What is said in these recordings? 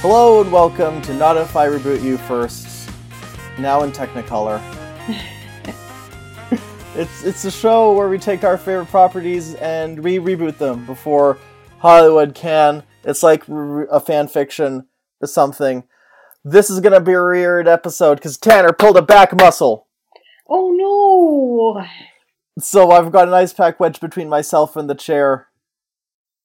Hello and welcome to Not If I Reboot You First, now in Technicolor. it's it's a show where we take our favorite properties and we reboot them before Hollywood can. It's like a fan fiction or something. This is gonna be a weird episode because Tanner pulled a back muscle. Oh no! So I've got an ice pack wedged between myself and the chair.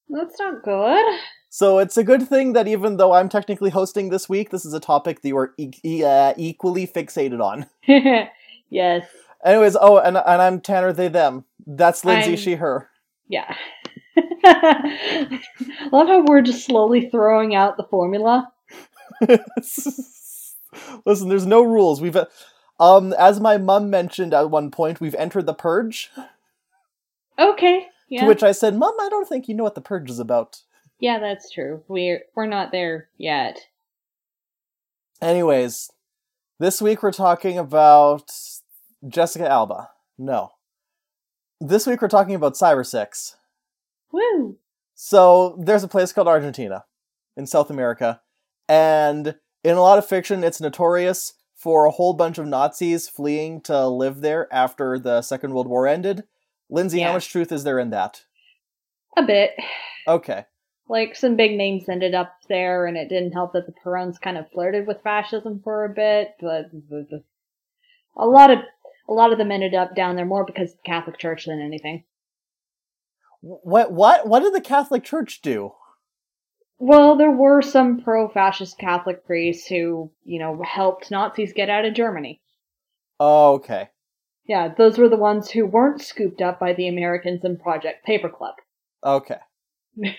That's not good. So it's a good thing that even though I'm technically hosting this week, this is a topic that you are e- e- uh, equally fixated on. yes. Anyways, oh, and and I'm Tanner. They them. That's Lindsay. I'm- She her. Yeah. I love how we're just slowly throwing out the formula. Listen, there's no rules. We've, um, as my mum mentioned at one point, we've entered the purge. Okay. Yeah. To which I said, "Mum, I don't think you know what the purge is about." Yeah, that's true. We're we're not there yet. Anyways, this week we're talking about Jessica Alba. No, this week we're talking about Cyber Six. Woo! So there's a place called Argentina in South America, and in a lot of fiction, it's notorious for a whole bunch of Nazis fleeing to live there after the Second World War ended. Lindsay, how much truth is there in that? A bit. Okay. Like some big names ended up there, and it didn't help that the Perons kind of flirted with fascism for a bit. But a lot of a lot of them ended up down there more because of the Catholic Church than anything. What what what did the Catholic Church do? Well, there were some pro-fascist Catholic priests who, you know, helped Nazis get out of Germany. Oh, okay. Yeah, those were the ones who weren't scooped up by the Americans in Project Paperclip. Okay.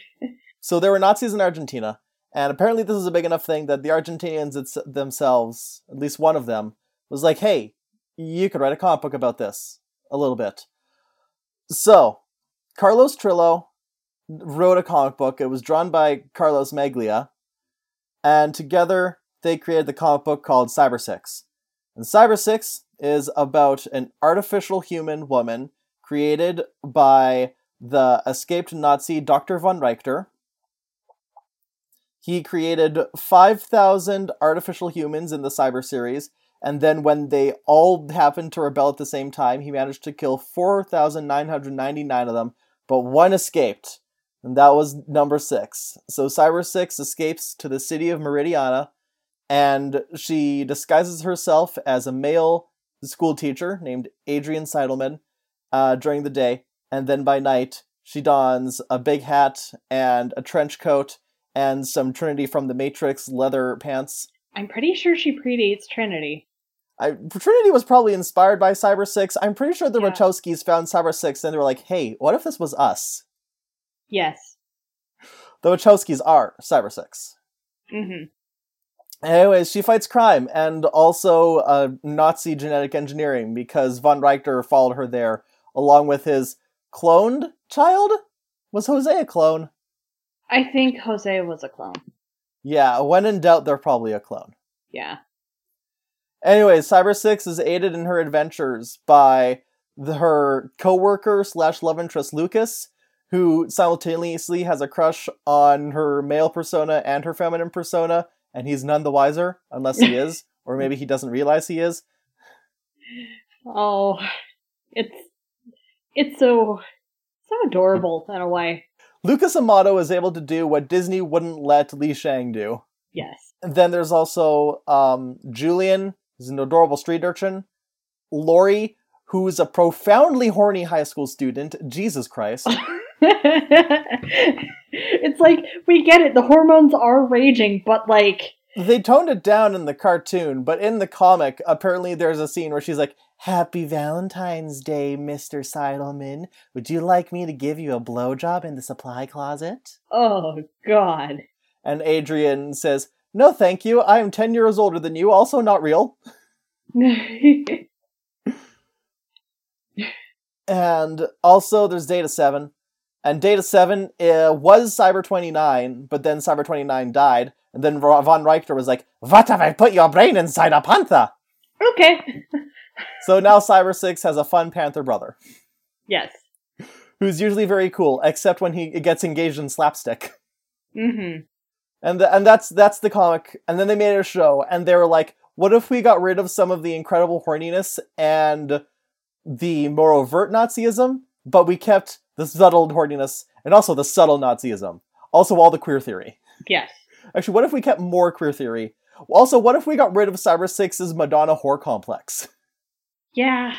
so there were Nazis in Argentina, and apparently this was a big enough thing that the Argentinians themselves, at least one of them, was like, "Hey, you could write a comic book about this a little bit." So, Carlos Trillo wrote a comic book. It was drawn by Carlos Meglia, and together they created the comic book called Cyber Six. And Cyber Six is about an artificial human woman created by the escaped Nazi Dr. von Richter. He created 5,000 artificial humans in the Cyber series, and then when they all happened to rebel at the same time, he managed to kill 4,999 of them, but one escaped, and that was number six. So Cyber 6 escapes to the city of Meridiana, and she disguises herself as a male school teacher named Adrian Seidelman uh, during the day, and then by night she dons a big hat and a trench coat and some Trinity from the Matrix leather pants. I'm pretty sure she predates Trinity. I, Trinity was probably inspired by Cyber Six. I'm pretty sure the Yeah. Wachowskis found Cyber Six and they were like, "Hey, what if this was us?" Yes. The Wachowskis are Cyber Six. hmm Anyways, she fights crime and also uh, Nazi genetic engineering because von Richter followed her there along with his cloned child. Was Jose a clone? I think Jose was a clone. Yeah, when in doubt, they're probably a clone. Yeah. Anyways, Cyber Six is aided in her adventures by the, her co-worker slash love interest Lucas, who simultaneously has a crush on her male persona and her feminine persona, and he's none the wiser unless he is, or maybe he doesn't realize he is. Oh, it's it's so so adorable in a way. Lucas Amato is able to do what Disney wouldn't let Li Shang do. Yes. And then there's also um, Julian, who's an adorable street urchin. Lori, who's a profoundly horny high school student. Jesus Christ. it's like we get it. The hormones are raging, but like They toned it down in the cartoon, but in the comic, apparently there's a scene where she's like, Happy Valentine's Day, Mr. Seidelman. Would you like me to give you a blowjob in the supply closet? oh god. And Adrian says, No, thank you. I am 10 years older than you, also not real. And also, there's Data 7. And Data 7 uh, was Cyber 29, but then Cyber 29 died. And then Von Richter was like, What have I put your brain inside a panther? okay. So now Cyber 6 has a fun panther brother, Yes. who's usually very cool, except when he gets engaged in slapstick. Mm-hmm. And th- and that's that's the comic. And then they made a show, and they were like, "What if we got rid of some of the incredible horniness and the more overt Nazism, but we kept the subtle horniness and also the subtle Nazism, also all the queer theory." Yes. Actually, what if we kept more queer theory? Also, what if we got rid of Cyber Six's Madonna whore complex? Yeah.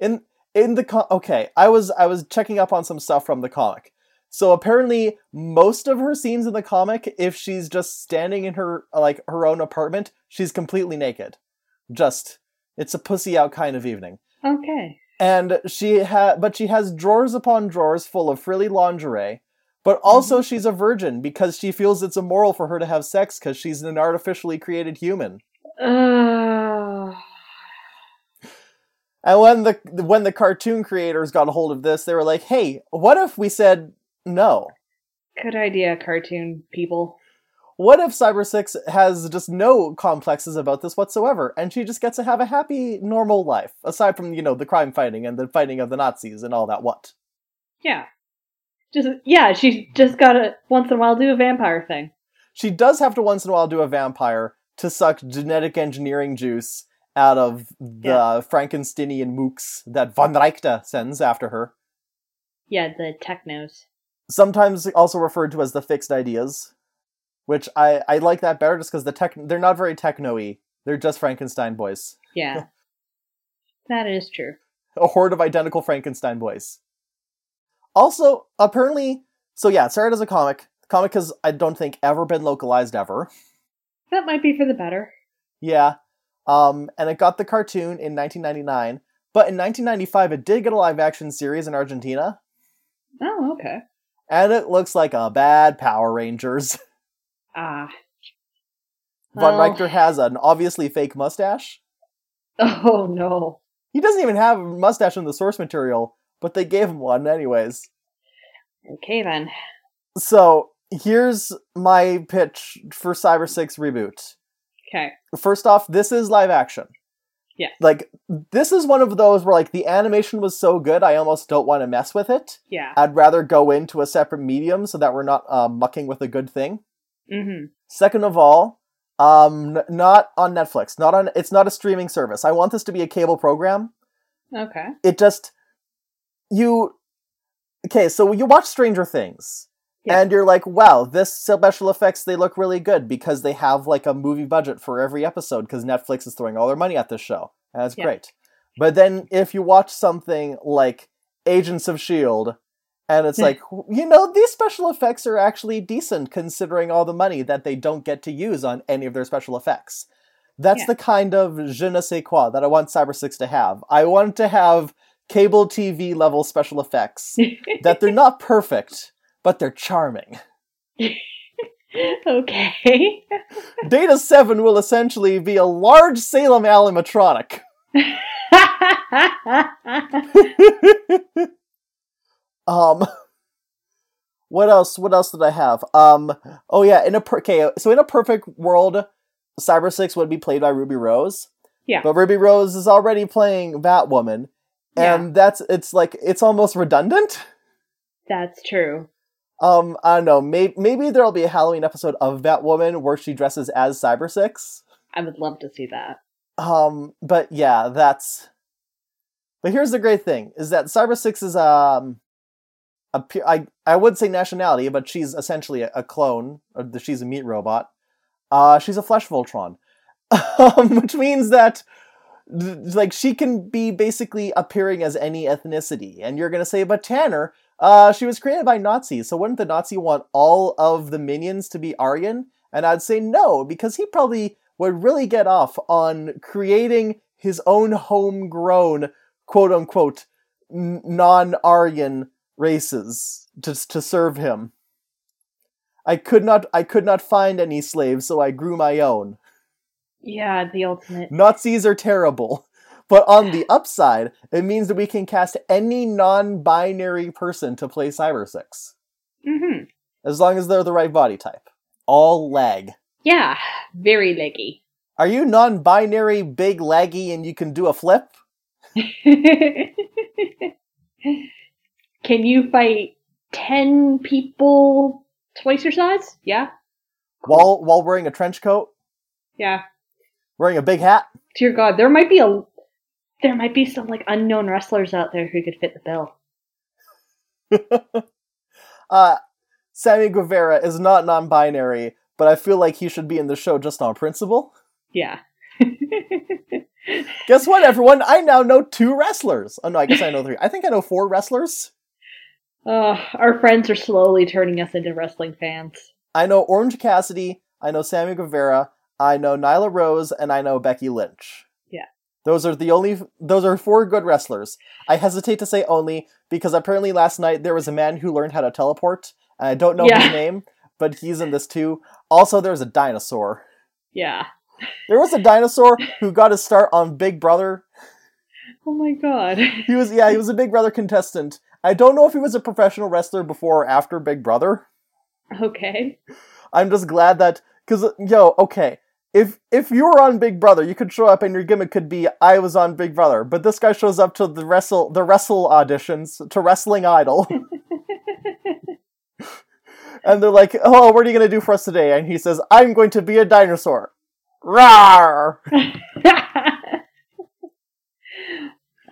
In in the co- okay, I was I was checking up on some stuff from the comic. So apparently, most of her scenes in the comic, if she's just standing in her like her own apartment, she's completely naked. Just it's a pussy out kind of evening. Okay. And she ha but she has drawers upon drawers full of frilly lingerie. But also she's a virgin because she feels it's immoral for her to have sex because she's an artificially created human. Uh, And when the when the cartoon creators got a hold of this, they were like, "Hey, what if we said no? good idea, cartoon people. What if Cyber Six has just no complexes about this whatsoever, and she just gets to have a happy, normal life, aside from you know the crime fighting and the fighting of the Nazis and all that? What? Yeah. Just yeah, she's just gotta once in a while do a vampire thing. She does have to once in a while do a vampire to suck genetic engineering juice out of the Yeah. Frankensteinian mooks that Von Reichter sends after her. Yeah, the technos. sometimes also referred to as the fixed ideas, which I, I like that better just because the tech they're not very techno-y. They're just Frankenstein boys. Yeah. that is true. A horde of identical Frankenstein boys. Also, apparently, so yeah, it started as a comic. The comic has, I don't think, ever been localized ever. That might be for the better. Yeah. Um, and it got the cartoon in 1999. But in 1995, it did get a live action series in Argentina. Oh, okay. And it looks like a bad Power Rangers. Ah. Von Reichter has an obviously fake mustache. Oh no. He doesn't even have a mustache in the source material, but they gave him one anyways. Okay then. So here's my pitch for Cyber 6 reboot. Okay. First off, this is live action. Yeah. Like, this is one of those where, like, the animation was so good, I almost don't want to mess with it. Yeah. I'd rather go into a separate medium so that we're not uh, mucking with a good thing. Mm-hmm. Second of all, um, n- not on Netflix. Not on. It's not a streaming service. I want this to be a cable program. Okay. it just you okay so you watch stranger things Yeah. and you're like wow this special effects they look really good because they have like a movie budget for every episode because netflix is throwing all their money at this show and that's Yeah. great but then if you watch something like agents of shield and it's hmm. like you know these special effects are actually decent considering all the money that they don't get to use on any of their special effects that's Yeah. the kind of je ne sais quoi that I want Cyber 6 to have. I want to have cable TV level special effects that they're not perfect, but they're charming. okay. Data 7 will essentially be a large Salem animatronic. um what else what else did I have? Um oh yeah, in a per- okay, so in a perfect world Cyber 6 would be played by Ruby Rose. Yeah. But Ruby Rose is already playing Batwoman. And that's it's like it's almost redundant. That's true. Um, I don't know. Maybe maybe there'll be a Halloween episode of Batwoman where she dresses as Cyber Six. I would love to see that. Um, but yeah, that's. But here's the great thing: is that Cyber Six is um, a I I would say nationality, but she's essentially a, a clone. Or she's a meat robot. Uh, she's a flesh Voltron, um, which means that like she can be basically appearing as any ethnicity. And you're gonna say, but Tanner, uh, she was created by Nazis, so wouldn't the Nazi want all of the minions to be Aryan? And I'd say no, because he probably would really get off on creating his own homegrown, quote unquote, non Aryan races to, to serve him. I could not I could not find any slaves, so I grew my own. Yeah, the ultimate. Nazis are terrible. But on the upside, it means that we can cast any non-binary person to play Cyber Six, Mm-hmm. as long as they're the right body type. All leg. Yeah, very leggy. Are you non-binary, big, laggy, and you can do a flip? Can you fight ten people twice your size? Yeah. while while wearing a trench coat, Yeah. wearing a big hat. Dear God, there might be a there might be some like unknown wrestlers out there who could fit the bill. uh, Sammy Guevara is not non-binary, but I feel like he should be in the show just on principle. Yeah. Guess what, everyone? I now know two wrestlers. Oh no, I guess I know three. I think I know four wrestlers. uh, our friends are slowly turning us into wrestling fans. I know Orange Cassidy. I know Sammy Guevara. I know Nyla Rose, and I know Becky Lynch. Those are the only. Those are four good wrestlers. I hesitate to say only because apparently last night there was a man who learned how to teleport. I don't know Yeah. his name, but he's in this too. Also, there's a dinosaur. Yeah. There was a dinosaur who got his start on Big Brother. Oh my god. He was yeah, he was a Big Brother contestant. I don't know if he was a professional wrestler before or after Big Brother. Okay. I'm just glad that because yo, okay, if if you were on Big Brother, you could show up and your gimmick could be I was on Big Brother, but this guy shows up to the wrestle the wrestle auditions to Wrestling Idol, and they're like, "Oh, what are you gonna do for us today?" And he says, "I'm going to be a dinosaur." Rawr!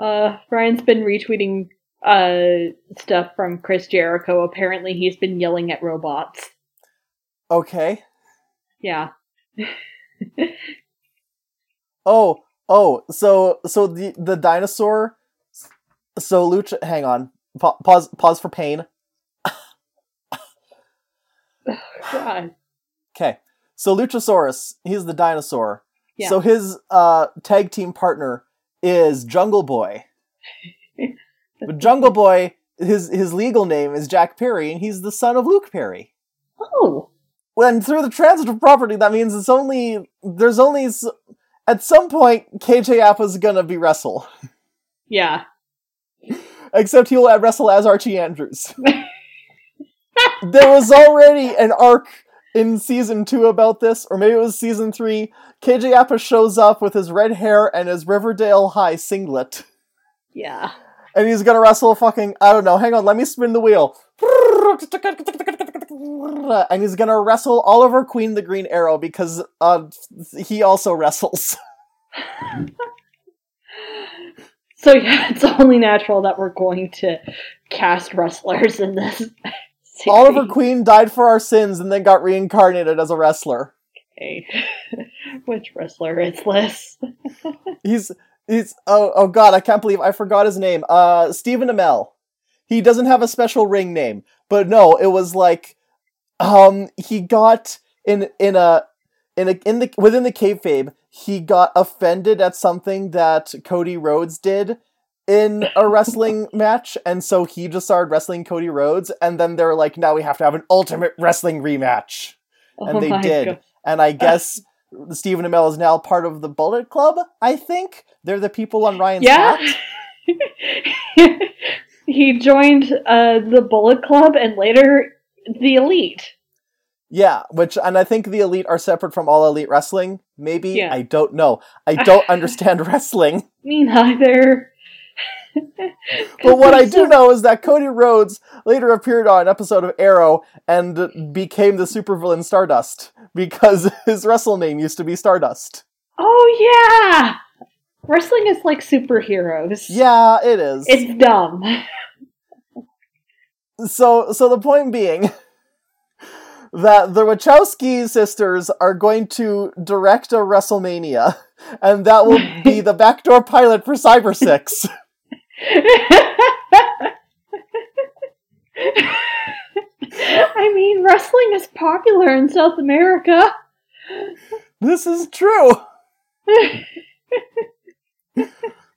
uh, Ryan's been retweeting uh stuff from Chris Jericho. Apparently, he's been yelling at robots. Okay. Yeah. Oh, oh, so so the the dinosaur. So Lucha, hang on. Pa- pause. Pause for pain. God. Okay. So Luchasaurus, he's the dinosaur. Yeah. So his uh, tag team partner is Jungle Boy. but Jungle Boy, his his legal name is Jack Perry, and he's the son of Luke Perry. Oh. When through the transitive property, that means it's only there's only at some point KJ Appa's gonna be wrestle, Yeah. except he'll wrestle as Archie Andrews. there was already an arc in season two about this, or maybe it was season three. KJ Appa shows up with his red hair and his Riverdale High singlet, Yeah. and he's gonna wrestle fucking I don't know. Hang on, let me spin the wheel. And he's gonna wrestle Oliver Queen the Green Arrow because uh, he also wrestles. So yeah, it's only natural that we're going to cast wrestlers in this. series. Oliver Queen died for our sins and then got reincarnated as a wrestler. Okay. Which wrestler is this? He's he's oh oh god, I can't believe I forgot his name. Uh Stephen Amell. He doesn't have a special ring name, but no, it was like um he got in in a in a in the within the kayfabe, he got offended at something that Cody Rhodes did in a wrestling match, and so he just started wrestling Cody Rhodes, and then they're like, now we have to have an ultimate wrestling rematch. And oh they did. God. And I guess Stephen Amell is now part of the Bullet Club, I think. They're the people on Ryan's Yeah. he joined uh, the Bullet Club and later the Elite. Yeah, which and I think the elite are separate from all elite wrestling. Maybe Yeah. I don't know. I don't understand wrestling. Me neither. But what I do know is that Cody Rhodes later appeared on an episode of Arrow and became the supervillain Stardust because his wrestle name used to be Stardust. Oh yeah, wrestling is like superheroes. Yeah, it is. it's dumb. so so the point being that the Wachowski sisters are going to direct a WrestleMania, and that will be the backdoor pilot for Cyber Six. I mean, wrestling is popular in South America. This is true.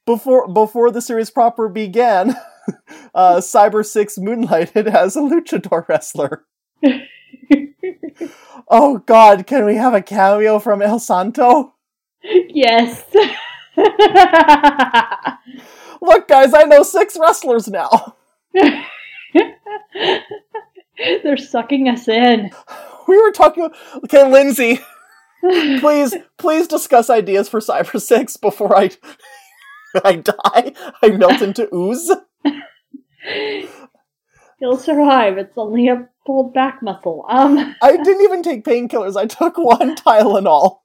Before before the series proper began, uh, Cyber Six moonlighted as a luchador wrestler. oh God, can we have a cameo from El Santo? yes. Look, guys, I know six wrestlers now. They're sucking us in. We were talking. Okay, Lindsay, please, please discuss ideas for Cyber Six before I, I die. I melt into ooze. You'll survive. It's only a pulled back muscle. Um, I didn't even take painkillers. I took one Tylenol.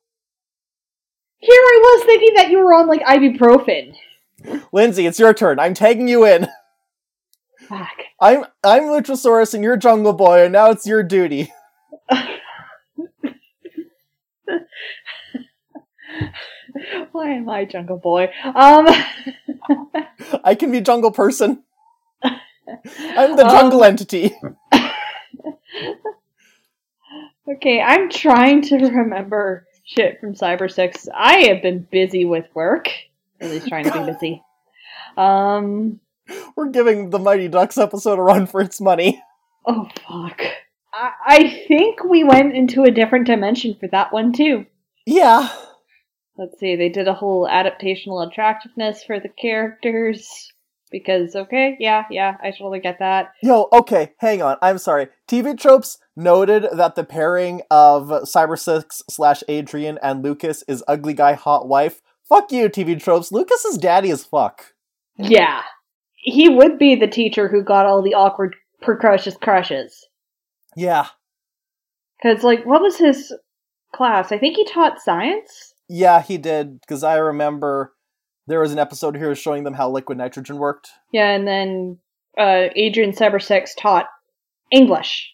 here I was thinking that you were on like ibuprofen. Lindsay, it's your turn. I'm tagging you in. Fuck. I'm I'm Luchasaurus and you're Jungle Boy, and now it's your duty. Why am I Jungle Boy? Um, I can be Jungle Person. I'm the Um, jungle entity. okay, I'm trying to remember shit from Cyber Six. I have been busy with work. At least trying to be busy. Um. We're giving the Mighty Ducks episode a run for its money. Oh fuck. I, I think we went into a different dimension for that one too. Yeah. Let's see, they did a whole adaptational attractiveness for the characters. Because, okay, yeah, yeah, I totally get that. Yo, okay, hang on. I'm sorry. TV Tropes noted that the pairing of Cyber Six slash Adrian and Lucas is ugly guy, hot wife. Fuck you, TV Tropes. Lucas is daddy as fuck. Yeah. He would be the teacher who got all the awkward, precocious crushes. Yeah. Because, like, what was his class? I think he taught science? Yeah, he did, because I remember there was an episode here showing them how liquid nitrogen worked. Yeah, and then uh, Adrian Cyber Six taught English.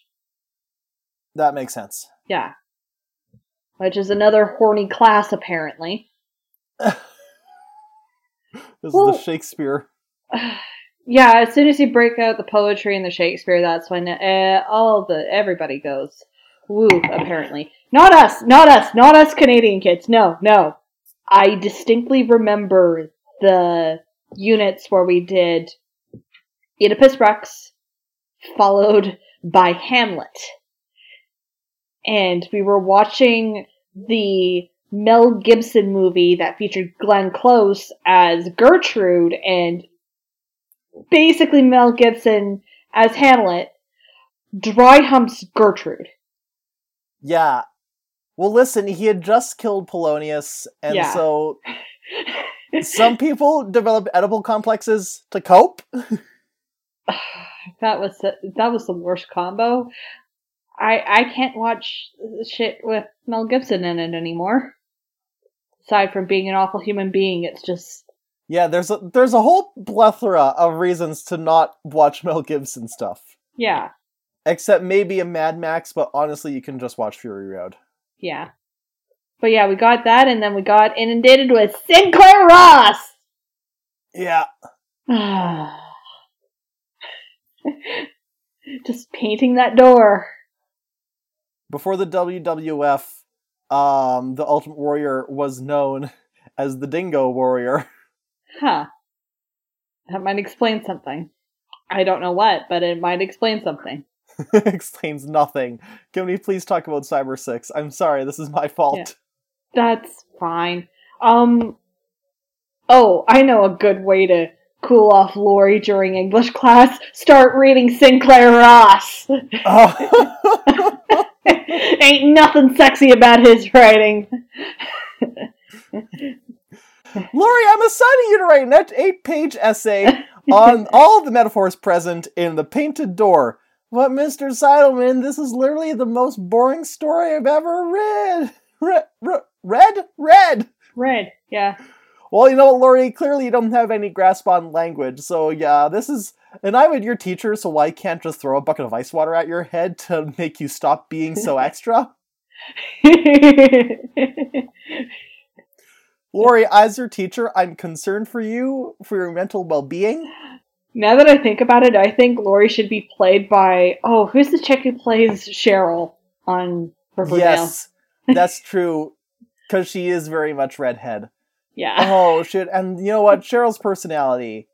That makes sense. Yeah. Which is another horny class, apparently. This Well- is the Shakespeare. yeah, as soon as you break out the poetry and the Shakespeare, that's when uh, all the everybody goes woo. Apparently, not us, not us, not us Canadian kids. No, no. I distinctly remember the units where we did Oedipus Rex, followed by Hamlet, and we were watching the Mel Gibson movie that featured Glenn Close as Gertrude and basically Mel Gibson as Hamlet dry humps Gertrude. Yeah. Well, listen, he had just killed Polonius, and Yeah. so some people develop Oedipal complexes to cope. that was the, that was the worst combo. I I can't watch shit with Mel Gibson in it anymore. Aside from being an awful human being, it's just Yeah, there's a there's a whole plethora of reasons to not watch Mel Gibson stuff. yeah, Except maybe a Mad Max, but honestly, you can just watch Fury Road. yeah. But yeah, we got that, and then we got inundated with Sinclair Ross. Yeah. Just painting that door. Before the WWF, um, the Ultimate Warrior was known as the Dingo Warrior. Huh. That might explain something. I don't know what, but it might explain something. Explains nothing. Can we please talk about Cyber Six? I'm sorry, this is my fault. Yeah. That's fine. Um. Oh, I know a good way to cool off Lori during English class. Start reading Sinclair Ross. Oh. Ain't nothing sexy about his writing. Lori, I'm assigning you to write an eight page essay on all the metaphors present in The Painted Door. But, Mr. Seidelman, this is literally the most boring story I've ever read. Read? Read? Read? Red, yeah. Well, you know what, Lori? Clearly you don't have any grasp on language. So, yeah, this is. And I'm your teacher, so I can't just throw a bucket of ice water at your head to make you stop being so extra. Lori, as your teacher, I'm concerned for you, for your mental well being. Now that I think about it, I think Lori should be played by oh, who's the chick who plays Cheryl on Riverdale? Yes, that's true, because she is very much redhead. Yeah. Oh, shit. And you know what? Cheryl's personality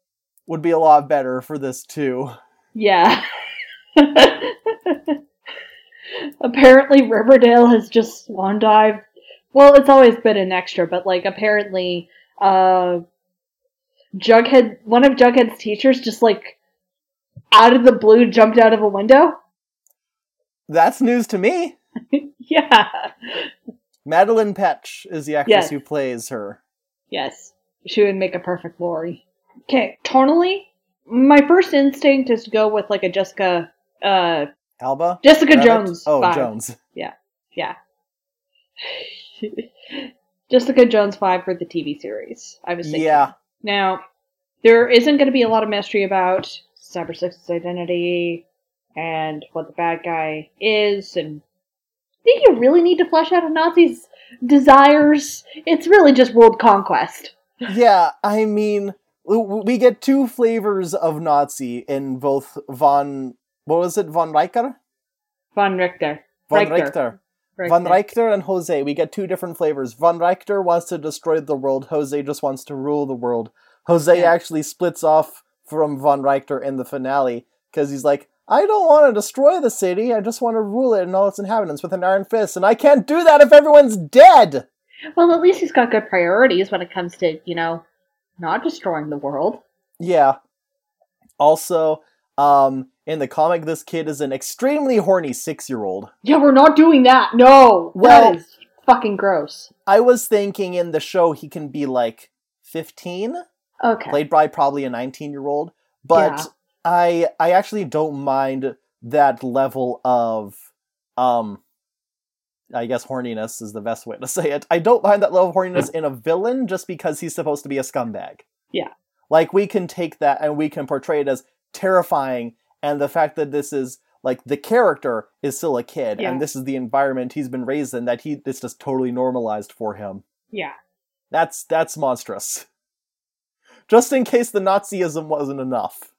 would be a lot better for this, too. Yeah. apparently Riverdale has just swan dived. Well, it's always been an extra, but like apparently uh Jughead one of Jughead's teachers just like out of the blue jumped out of a window. That's news to me. yeah. Madelaine Petsch is the actress Yes. who plays her. Yes. She would make a perfect Lori. Okay, tonally, my first instinct is to go with like a Jessica, uh, Alba? Jessica Rabbit? Jones. Oh, vibe. Jones. Yeah. Yeah. Jessica Jones 5 for the TV series. I was thinking. Yeah. Now, there isn't going to be a lot of mystery about Cyber Six's identity and what the bad guy is, and I think you really need to flesh out a Nazi's desires. It's really just world conquest. Yeah, I mean, we get two flavors of Nazi in both von. What was it? Von Riker? Von Richter. Von Richter. Richter. Richter. Von Richter and Jose. We get two different flavors. Von Richter wants to destroy the world. Jose just wants to rule the world. Jose Yeah. actually splits off from Von Richter in the finale because he's like, I don't want to destroy the city. I just want to rule it and all its inhabitants with an iron fist, and I can't do that if everyone's dead. Well, at least he's got good priorities when it comes to, you know, not destroying the world. Yeah. Also, um, in the comic, this kid is an extremely horny six-year-old. Yeah, we're not doing that. No. Well- that is fucking gross. I was thinking in the show he can be like fifteen. Okay. played by probably a 19 year old but Yeah. i i actually don't mind that level of um i guess horniness is the best way to say it i don't mind that level of horniness in a villain just because he's supposed to be a scumbag Yeah. like we can take that and we can portray it as terrifying and the fact that this is like the character is still a kid Yeah. and this is the environment he's been raised in that he it's just totally normalized for him Yeah. that's that's monstrous. Just in case the Nazism wasn't enough.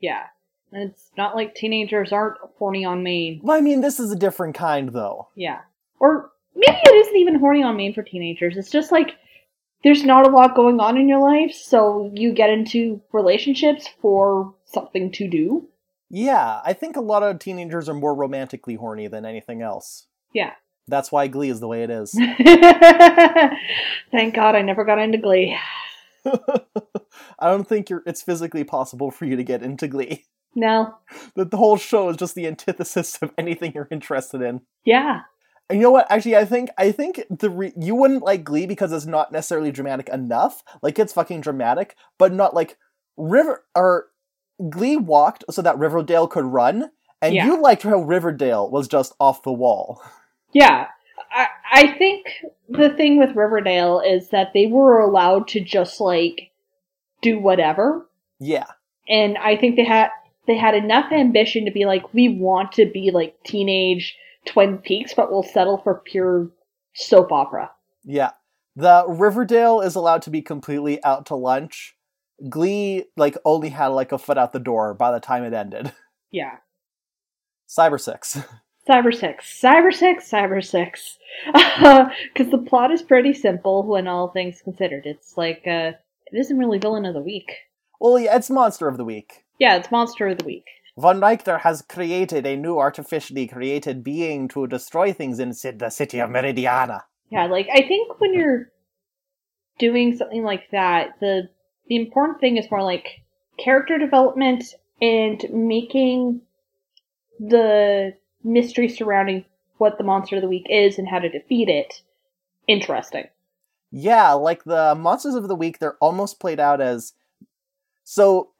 Yeah. It's not like teenagers aren't horny on main. Well, I mean, this is a different kind, though. Yeah. Or maybe it isn't even horny on main for teenagers. It's just like there's not a lot going on in your life, so you get into relationships for something to do. Yeah, I think a lot of teenagers are more romantically horny than anything else. Yeah. That's why Glee is the way it is. Thank God I never got into Glee. I don't think you're, it's physically possible for you to get into Glee. No. The, the whole show is just the antithesis of anything you're interested in. Yeah. And you know what? Actually, I think I think the re- you wouldn't like Glee because it's not necessarily dramatic enough. Like it's fucking dramatic, but not like River or Glee walked so that Riverdale could run, and Yeah. you liked how Riverdale was just off the wall. Yeah. I, I think the thing with Riverdale is that they were allowed to just like do whatever. Yeah, And I think they had they had enough ambition to be like, we want to be like teenage Twin Peaks, but we'll settle for pure soap opera. yeah. The Riverdale is allowed to be completely out to lunch. Glee like only had like a foot out the door by the time it ended. Yeah. Cyber Six. Cyber Six. Cyber Six, Cyber Six. Because the plot is pretty simple when all things considered. It's like, uh, it isn't really villain of the week. well, yeah, it's Monster of the Week. Yeah, it's monster of the week. Von Richter has created a new artificially created being to destroy things in the city of Meridiana. Yeah, like I think when you're doing something like that, the the important thing is more like character development and making the mystery surrounding what the monster of the week is and how to defeat it interesting. Yeah, like the monsters of the week, they're almost played out as. So,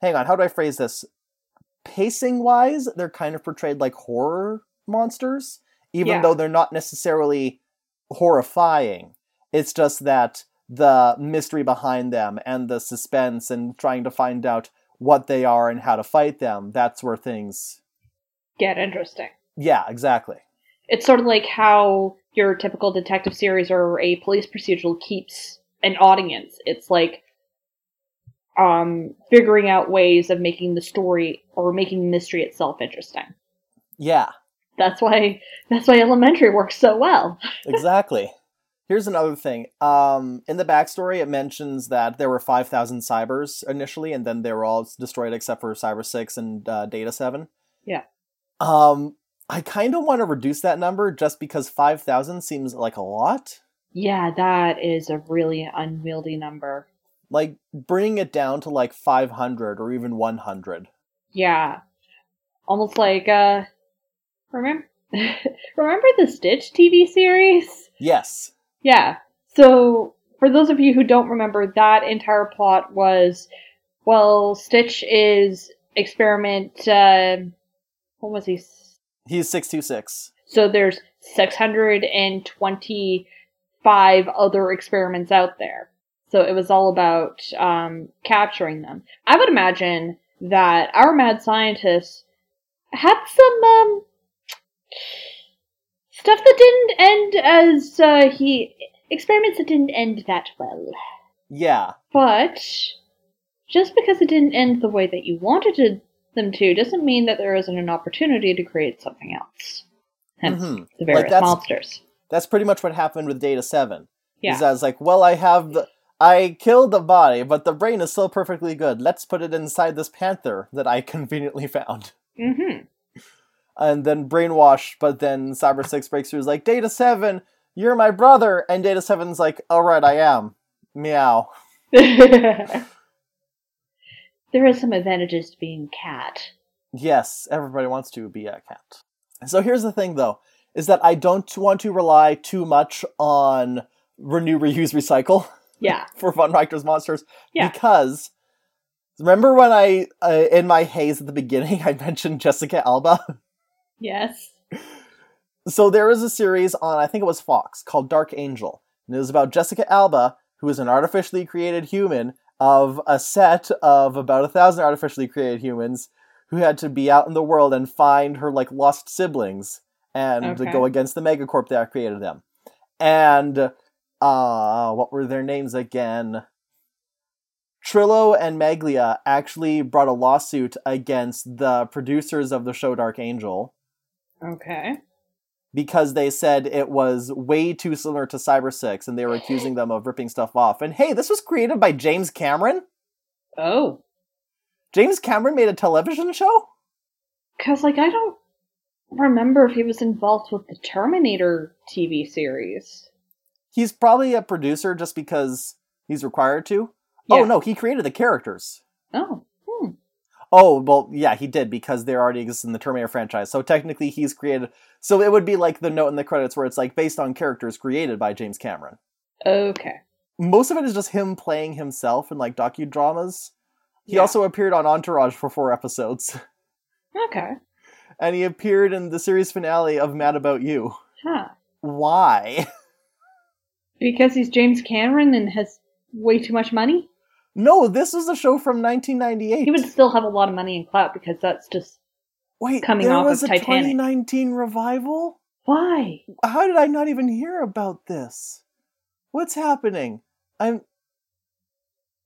hang on, how do I phrase this? Pacing wise, they're kind of portrayed like horror monsters, even Yeah. though they're not necessarily horrifying. It's just that the mystery behind them and the suspense and trying to find out what they are and how to fight them, that's where things. Get interesting. Yeah, exactly. It's sort of like how your typical detective series or a police procedural keeps an audience. It's like um figuring out ways of making the story or making the mystery itself interesting. Yeah, That's why that's why elementary works so well. exactly. Here's another thing. Um, in the backstory, it mentions that there were 5,000 cybers initially, and then they were all destroyed except for Cyber 6 and uh, Data 7. Yeah. Um, I kind of want to reduce that number just because 5,000 seems like a lot. Yeah, that is a really unwieldy number. Like, bring it down to like 500 or even 100. Yeah. Almost like uh remember remember the Stitch TV series? Yes. Yeah. So for those of you who don't remember, that entire plot was Well, Stitch is experiment. Uh, what was he? He's 626. So there's 625 other experiments out there. So it was all about um, capturing them. I would imagine that our mad scientists had some um, stuff that didn't end as uh, he experiments that didn't end that well. Yeah. But just because it didn't end the way that you wanted to, them to doesn't mean that there isn't an opportunity to create something else. Hence Mhm. the Like, various that's- monsters. That's pretty much what happened with Data 7. Yeah. Is I was like, well, I have the. I killed the body, but the brain is still perfectly good. Let's put it inside this panther that I conveniently found. Mm-hmm. And then brainwashed, but then Cyber 6 breaks through is like, Data 7, you're my brother! And Data Seven's like, alright, I am. Meow. there are some advantages to being cat. Yes, everybody wants to be a cat. So here's the thing, though, is that I don't want to rely too much on renew, reuse, recycle Yeah. for Fun Factors monsters Yeah. because remember when I, uh, in my haze at the beginning, I mentioned Jessica Alba. Yes. so there was a series on, I think it was Fox, called Dark Angel, and it was about Jessica Alba, who is an artificially created human of a set of about a thousand artificially created humans who had to be out in the world and find her like lost siblings and Okay. go against the megacorp that created them. And uh what were their names again? Trillo and Meglia actually brought a lawsuit against the producers of the show Dark Angel Okay. because they said it was way too similar to Cyber 6 and they were accusing them of ripping stuff off. And hey, this was created by James Cameron? Oh. James Cameron made a television show? Because, like, I don't remember if he was involved with the Terminator TV series. He's probably a producer just because he's required to. Yeah. Oh no, he created the characters. Oh. Hmm. Oh, well, yeah, he did because they already exist in the Terminator franchise. So technically he's created so it would be like the note in the credits where it's like based on characters created by James Cameron. Okay. Most of it is just him playing himself in like docudramas. He Yeah. also appeared on Entourage for four episodes. Okay. and he appeared in the series finale of Mad About You. Huh. Why? Because he's James Cameron and has way too much money? No, this is a show from 1998. He would still have a lot of money in clout because that's just. Wait, coming there off was of a Titanic. 2019 revival? Why? How did I not even hear about this? What's happening? I'm.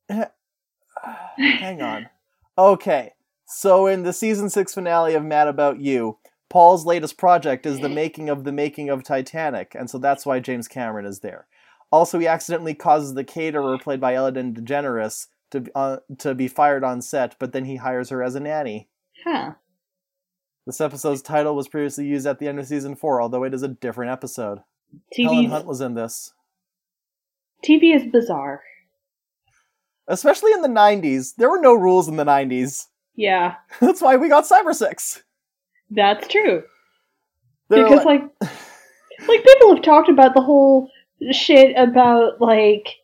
Eh, hang on. Okay, so in the season six finale of Mad About You, Paul's latest project is the making of the making of Titanic, and so that's why James Cameron is there. Also, he accidentally causes the caterer, played by Ellen DeGeneres, to be- uh, to be fired on set, but then he hires her as a nanny. Huh. This episode's title was previously used at the end of season four, although it is a different episode. Helen TV, Hunt was in this. TV is bizarre. Especially in the 90s. There were no rules in the 90s. Yeah, That's why we got Cyber 6. that's true. They were because like- like like people have talked about the whole shit about like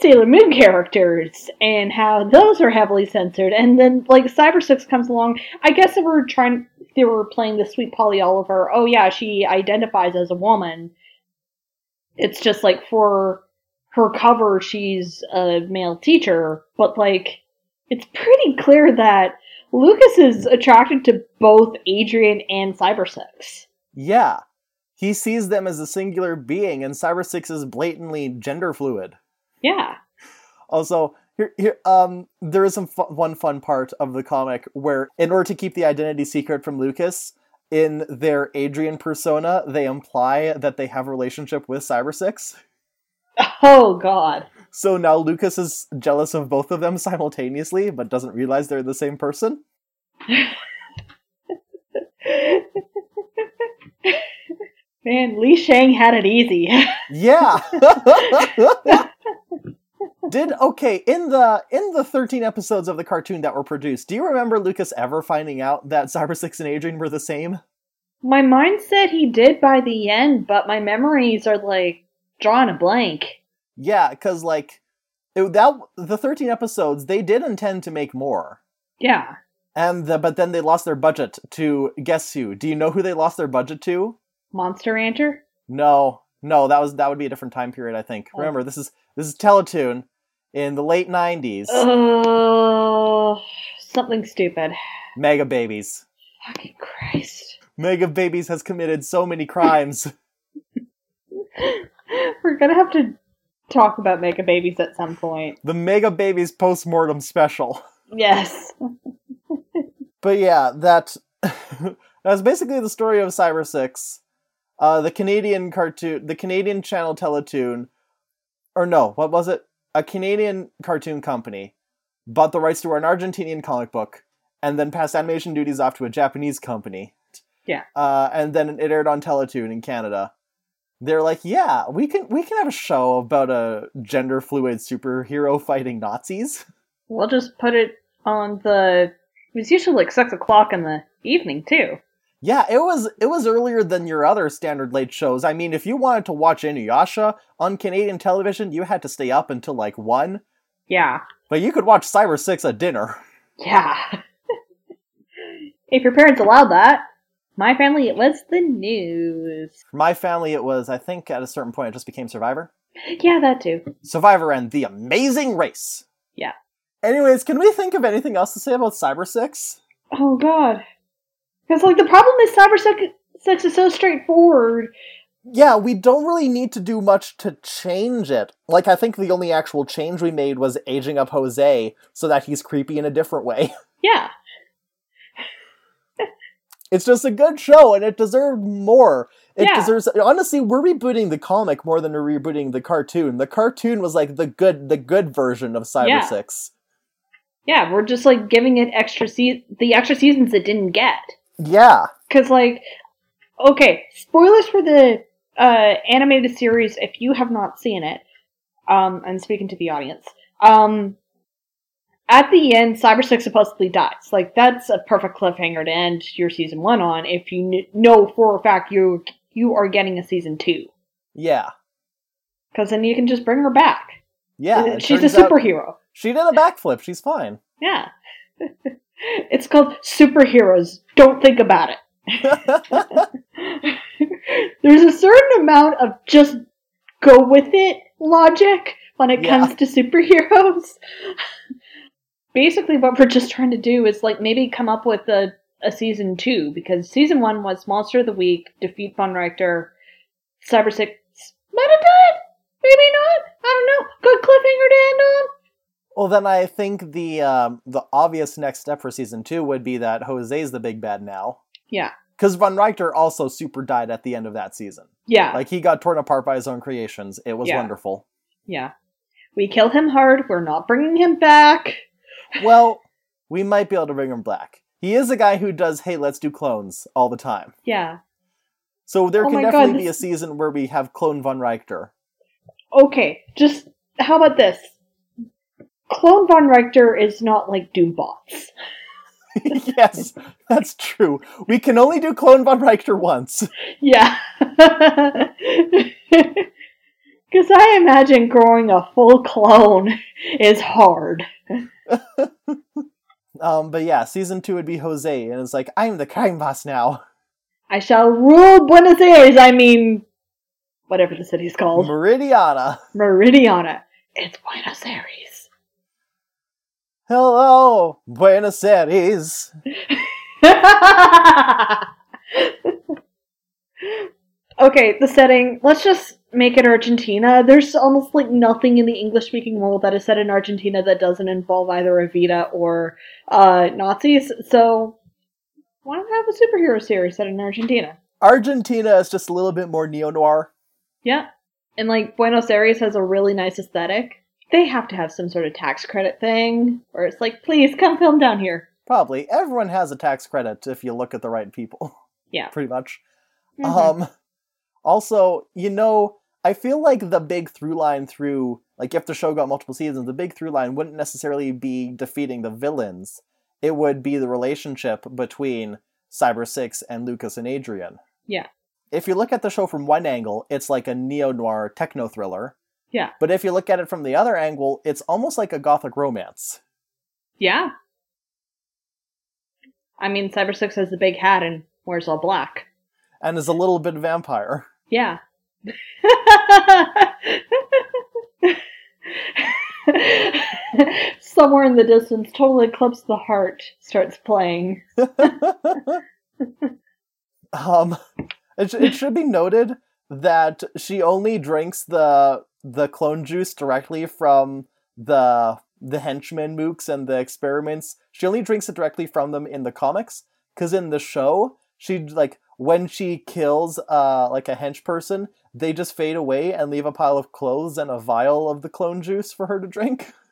Sailor Moon characters and how those are heavily censored and then like Cyber Six comes along. I guess they were trying they were playing the sweet Polly Oliver, oh yeah, she identifies as a woman. It's just like for her cover she's a male teacher, but like it's pretty clear that Lucas is attracted to both Adrian and Cyber Six. yeah. He sees them as a singular being, and Cyber 6 is blatantly gender fluid. Yeah. Also, here, here, um, there is some one fun part of the comic where, in order to keep the identity secret from Lucas, in their Adrian persona, they imply that they have a relationship with Cyber 6. Oh God. So now Lucas is jealous of both of them simultaneously, but doesn't realize they're the same person. Man, Li Shang had it easy. Yeah. Did okay in the in the 13 episodes of the cartoon that were produced, do you remember Lucas ever finding out that Cyber 6 and Adrian were the same? my mind said he did by the end, but my memories are like drawing a blank. Yeah, cuz like it, that the 13 episodes they did intend to make more. Yeah. And the, but then they lost their budget to guess who? Do you know who they lost their budget to? Monster Rancher? No. No, that was that would be a different time period, I think. Oh. Remember, this is this is Teletoon in the late 90s. Oh, something stupid. Mega Babies. Fucking Christ. Mega Babies has committed so many crimes. We're gonna have to talk about Mega Babies at some point. the Mega Babies postmortem special. Yes. But yeah, that that's basically the story of Cyber Six. Uh, the Canadian cartoon, the Canadian channel Teletoon, or no, what was it? A Canadian cartoon company bought the rights to an Argentinian comic book, and then passed animation duties off to a Japanese company. Yeah. Uh, and then it aired on Teletoon in Canada. They're like, yeah, we can we can have a show about a gender fluid superhero fighting Nazis. We'll just put it on the. It was usually like six o'clock in the evening too. Yeah, it was it was earlier than your other standard late shows. I mean, if you wanted to watch Inuyasha on Canadian television, you had to stay up until like one. Yeah. But you could watch Cyber Six at dinner. Yeah. if your parents allowed that, my family it was the news. For my family, it was I think at a certain point it just became Survivor, Yeah, that too. Survivor, and The Amazing Race. Yeah. Anyways, can we think of anything else to say about Cyber Six? Oh god. Because like the problem is cyber sex, sex is so straightforward. Yeah, we don't really need to do much to change it. Like, I think the only actual change we made was aging up Jose so that he's creepy in a different way. Yeah. It's just a good show, and it deserved more. It Yeah. deserves. Honestly, we're rebooting the comic more than we're rebooting the cartoon. The cartoon was like the good, the good version of Cyber Yeah. Six. Yeah, we're just like giving it extra se- the extra seasons it didn't get. Yeah, Cause like, okay, spoilers for the uh, animated series if you have not seen it. Um, I'm speaking to the audience. Um, at the end, Cyber Six supposedly dies. Like that's a perfect cliffhanger to end your season one on. If you kn- know for a fact you you are getting a season two, yeah, because then you can just bring her back. yeah. Uh, She's a out superhero. She did a backflip. She's fine. Yeah. it's called superheroes. Don't think about it. There's a certain amount of just go with it logic when it Yeah. comes to superheroes. Basically, what we're just trying to do is like maybe come up with a, a season two because season one was Monster of the Week, Defeat Von Reichter, Cyber Six might have died, maybe not. I don't know. Good cliffhanger to end on. Well, then I think the um, the obvious next step for season two would be that Jose's the big bad now. Yeah. Because Von Reichter also super died at the end of that season. Yeah, Like he got torn apart by his own creations. It was Yeah. wonderful. yeah. We kill him hard. We're not bringing him back. Well, we might be able to bring him back. He is a guy who does, hey, let's do clones all the time. Yeah. So there Oh can my God, definitely be a season where we have clone Von Reichter. Okay, just how about this? Clone Von Reichter is not like Doombots. yes, that's true. We can only do clone Von Reichter once. Yeah. Because I imagine growing a full clone is hard. Um, but yeah, season two would be Jose, and it's like, I'm the crime boss now. I shall rule Buenos Aires, I mean, whatever the city's called. Meridiana. Meridiana. It's Buenos Aires. Hello, Buenos Aires. okay, the setting. Let's just make it Argentina. There's almost like nothing in the English speaking world that is set in Argentina that doesn't involve either Evita or uh, Nazis. So why don't we have a superhero series set in Argentina? Argentina is just a little bit more neo noir. Yeah. And like Buenos Aires has a really nice aesthetic. They have to have some sort of tax credit thing where it's like, please come film down here. Probably everyone has a tax credit if you look at the right people. Yeah. pretty much. Mhm. Um, also, you know, I feel like the big through line through, like, if the show got multiple seasons, the big through line wouldn't necessarily be defeating the villains. It would be the relationship between Cyber Six and Lucas and Adrian. Yeah. If you look at the show from one angle, it's like a neo noir techno thriller. Yeah. But if you look at it from the other angle, it's almost like a gothic romance. Yeah. I mean, Cyber Six has the big hat and wears all black. And is a little bit vampire. Yeah. Somewhere in the distance, Total Eclipse the Heart starts playing. um, it, sh- it should be noted that she only drinks the the clone juice directly from the the henchmen mooks and the experiments. She only drinks it directly from them in the comics, because in the show, she like when she kills uh like a hench person, they just fade away and leave a pile of clothes and a vial of the clone juice for her to drink.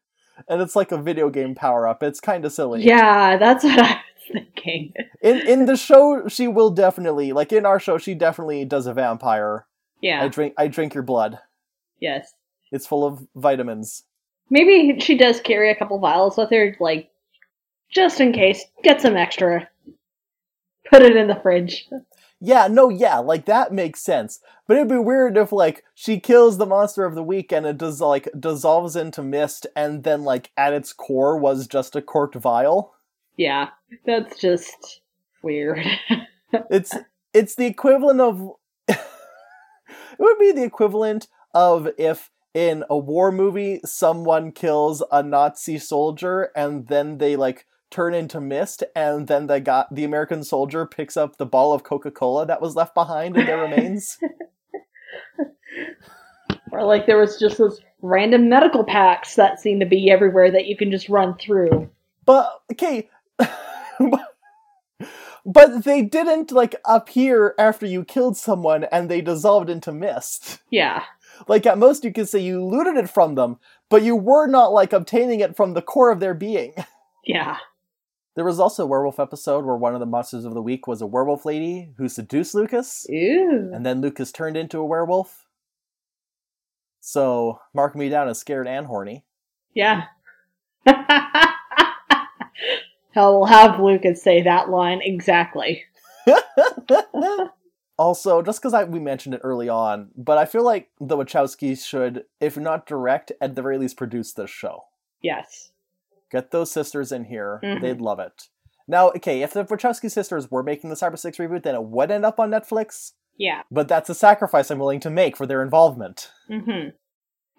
And it's like a video game power up. It's kind of silly. Yeah, that's what I was thinking. In in the show, she will definitely like in our show, she definitely does a vampire. Yeah. I drink I drink your blood. Yes. It's full of vitamins. Maybe she does carry a couple vials with her, like, just in case. Get some extra. Put it in the fridge. Yeah, no, yeah, like that makes sense. But it'd be weird if like she kills the monster of the week and it does like dissolves into mist and then like at its core was just a corked vial. Yeah, that's just weird. It's it's the equivalent of it would be the equivalent of if in a war movie someone kills a Nazi soldier and then they like turn into mist and then the got the American soldier picks up the ball of Coca-Cola that was left behind in their remains. or like there was just those random medical packs that seem to be everywhere that you can just run through. But okay, but, but they didn't like appear after you killed someone and they dissolved into mist. Yeah. Like at most you could say you looted it from them, but you were not like obtaining it from the core of their being. Yeah. There was also a werewolf episode where one of the monsters of the week was a werewolf lady who seduced Lucas, Ew. and then Lucas turned into a werewolf. So mark me down as scared and horny. Yeah. Hell, we'll have Lucas say that line exactly. also, just because we mentioned it early on, but I feel like the Wachowskis should, if not direct, at the very least produce this show. Yes. Get those sisters in here; Mhm. they'd love it. Now, okay, if the Wachowski sisters were making the Cyber Six reboot, then it would end up on Netflix. Yeah. But that's a sacrifice I'm willing to make for their involvement. hmm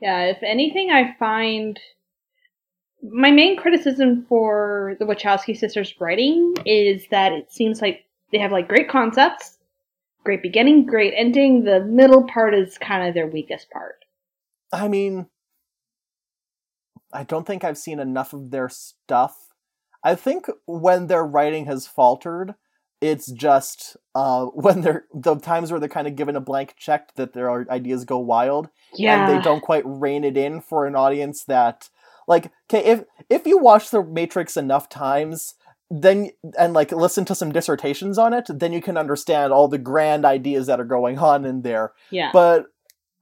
Yeah, if anything, I find my main criticism for the Wachowski sisters' writing is that it seems like they have like great concepts, great beginning, great ending. The middle part is kind of their weakest part. I mean, I don't think I've seen enough of their stuff. I think when their writing has faltered, it's just uh, when they're the times where they're kind of given a blank check that their ideas go wild Yeah, and they don't quite rein it in for an audience that like okay if if you watch the Matrix enough times then and like listen to some dissertations on it then you can understand all the grand ideas that are going on in there Yeah, but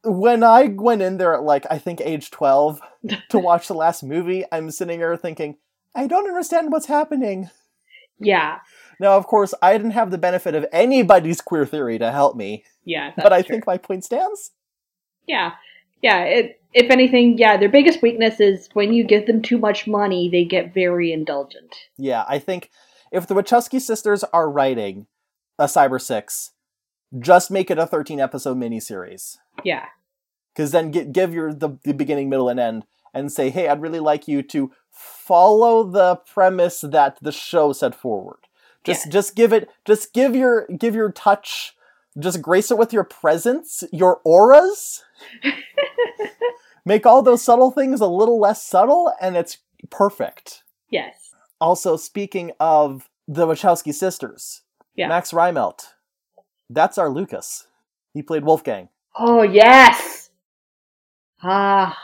when I went in there at like I think age 12 to watch the last movie, I'm sitting there thinking, I don't understand what's happening. yeah, Now, of course, I didn't have the benefit of anybody's queer theory to help me, yeah. but I true. think my point stands. yeah, yeah. It, if anything, yeah, their biggest weakness is when you give them too much money, they get very indulgent. Yeah, I think if the Wachowski sisters are writing a Cyber 6, just make it a 13 episode miniseries. Yeah, because then gi- give your the, the beginning middle and end and say hey i'd really like you to follow the premise that the show set forward just just give it just give your give your touch just grace it with your presence your auras make all those subtle things a little less subtle and it's perfect yes, also speaking of the wachowski sisters Yeah. max Riemelt, that's our lucas he played wolfgang Oh yes. Ah,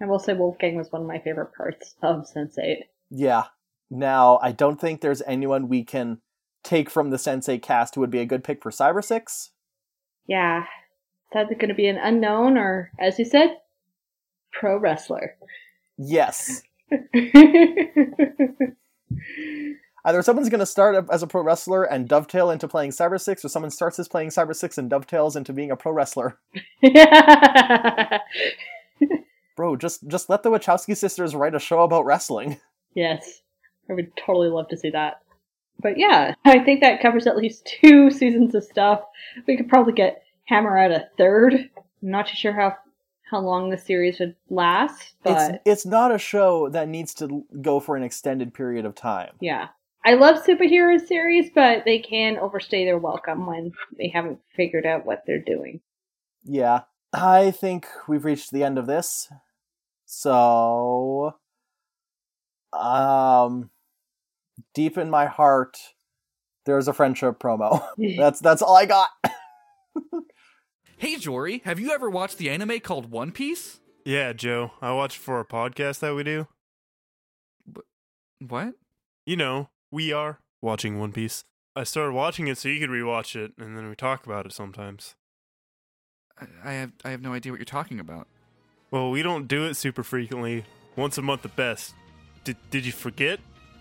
I will say Wolfgang was one of my favorite parts of Sense8. Yeah. Now, I don't think there's anyone we can take from the Sense8 cast who would be a good pick for Cyber Six. Yeah, either going to be an unknown or, as you said, pro wrestler. Yes. Either someone's going to start up as a pro wrestler and dovetail into playing Cyber Six, or someone starts as playing Cyber Six and dovetails into being a pro wrestler. Bro, just just let the Wachowski sisters write a show about wrestling. Yes. I would totally love to see that. But yeah, I think that covers at least two seasons of stuff. We could probably get Hammer out a third. I'm not too sure how how long the series would last, but It's it's not a show that needs to go for an extended period of time. yeah. I love superhero series, but they can overstay their welcome when they haven't figured out what they're doing. Yeah. I think we've reached the end of this. So um deep in my heart there's a friendship promo. that's that's all I got. Hey, Jory, have you ever watched the anime called One Piece? Yeah, Joe. I watch for a podcast that we do. What? You know, we are watching One Piece. I started watching it so you could rewatch it, and then we talk about it sometimes. I, I have I have no idea what you're talking about. Well, we don't do it super frequently. Once a month at best. Did Did you forget?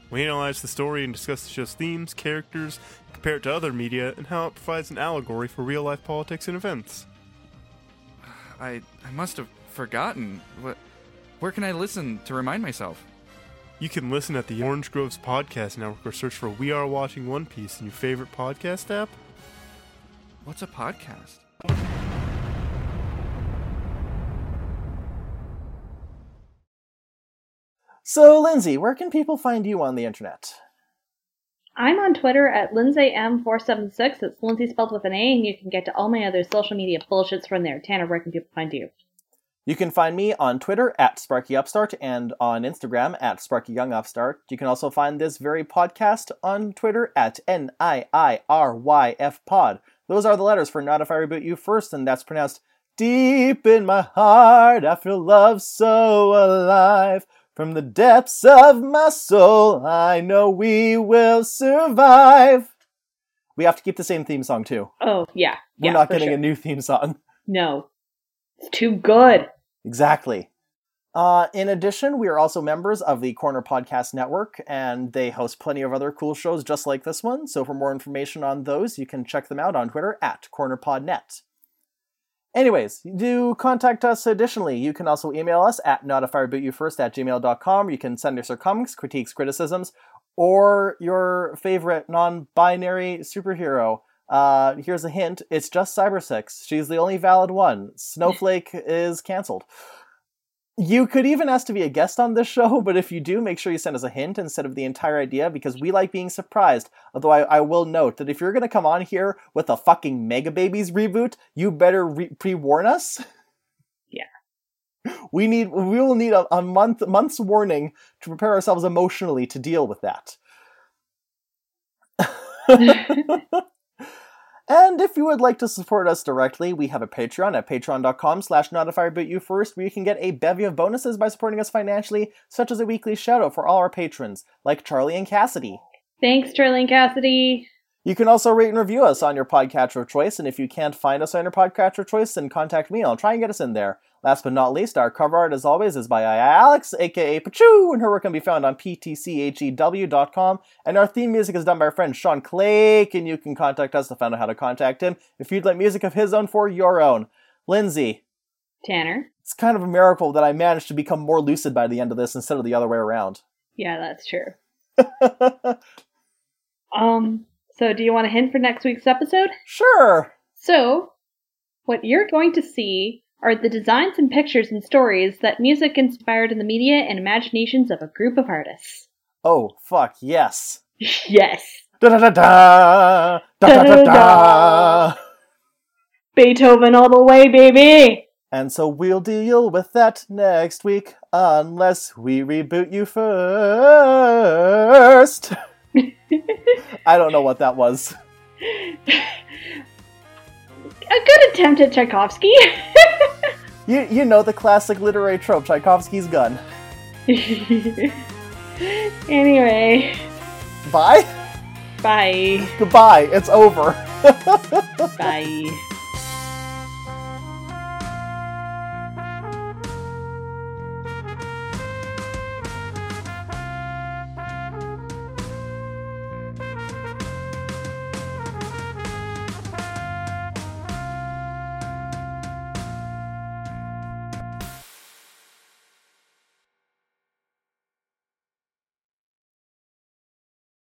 We analyze the story and discuss the show's themes, characters, compare it to other media, and how it provides an allegory for real life politics and events. I I must have forgotten. What? Where can I listen to remind myself? You can listen at the Orange Groves Podcast Network or search for We Are Watching One Piece in your favorite podcast app. What's a podcast? So, Lindsay, where can people find you on the internet? I'm on Twitter at LindsayM476. It's Lindsay spelled with an A, and you can get to all my other social media bullshits from there. Tanner, where can people find you? You can find me on Twitter at SparkyUpstart and on Instagram at SparkyYoungUpstart. You can also find this very podcast on Twitter at N-I-I-R-Y-F-Pod. Those are the letters for Not If I Reboot You First, and that's pronounced Deep in my heart, I feel love so alive. From the depths of my soul, I know we will survive. We have to keep the same theme song, too. Oh, yeah. We're yeah, not getting sure. a new theme song. No. It's too good. Exactly. Uh, in addition, we are also members of the Corner Podcast Network, and they host plenty of other cool shows just like this one. So, for more information on those, you can check them out on Twitter at CornerPodNet. Anyways, do contact us additionally. You can also email us at notifirebootyouFirst at gmail.com. You can send us your comics, critiques, criticisms, or your favorite non binary superhero. Uh, here's a hint it's just Cyber Six. She's the only valid one. Snowflake is cancelled. You could even ask to be a guest on this show, but if you do, make sure you send us a hint instead of the entire idea because we like being surprised. Although I, I will note that if you're going to come on here with a fucking Mega Babies reboot, you better re- pre warn us. Yeah. We need we will need a, a month month's warning to prepare ourselves emotionally to deal with that. And if you would like to support us directly, we have a Patreon at patreon.com slash notifirebootyouFirst where you can get a bevy of bonuses by supporting us financially, such as a weekly shoutout for all our patrons, like Charlie and Cassidy. Thanks, Charlie and Cassidy. You can also rate and review us on your podcatcher of choice, and if you can't find us on your podcatcher of choice, then contact me. I'll try and get us in there. Last but not least, our cover art, as always, is by Alex, aka Pachoo, and her work can be found on ptchew.com. And our theme music is done by our friend Sean Clake, and you can contact us to find out how to contact him if you'd like music of his own for your own. Lindsay, Tanner. it's kind of a miracle that I managed to become more lucid by the end of this instead of the other way around. Yeah, that's true. Um, so do you want a hint for next week's episode? sure. So, what you're going to see are the designs and pictures and stories that music inspired in the media and imaginations of a group of artists. Oh, fuck, yes. yes. Da da da da! Da da da da! Beethoven all the way, baby! And so we'll deal with that next week, unless we reboot you first. I don't know what that was. A good attempt at Tchaikovsky. You you know the classic literary trope, Tchaikovsky's gun. anyway, Bye. bye. Goodbye. It's over. Bye.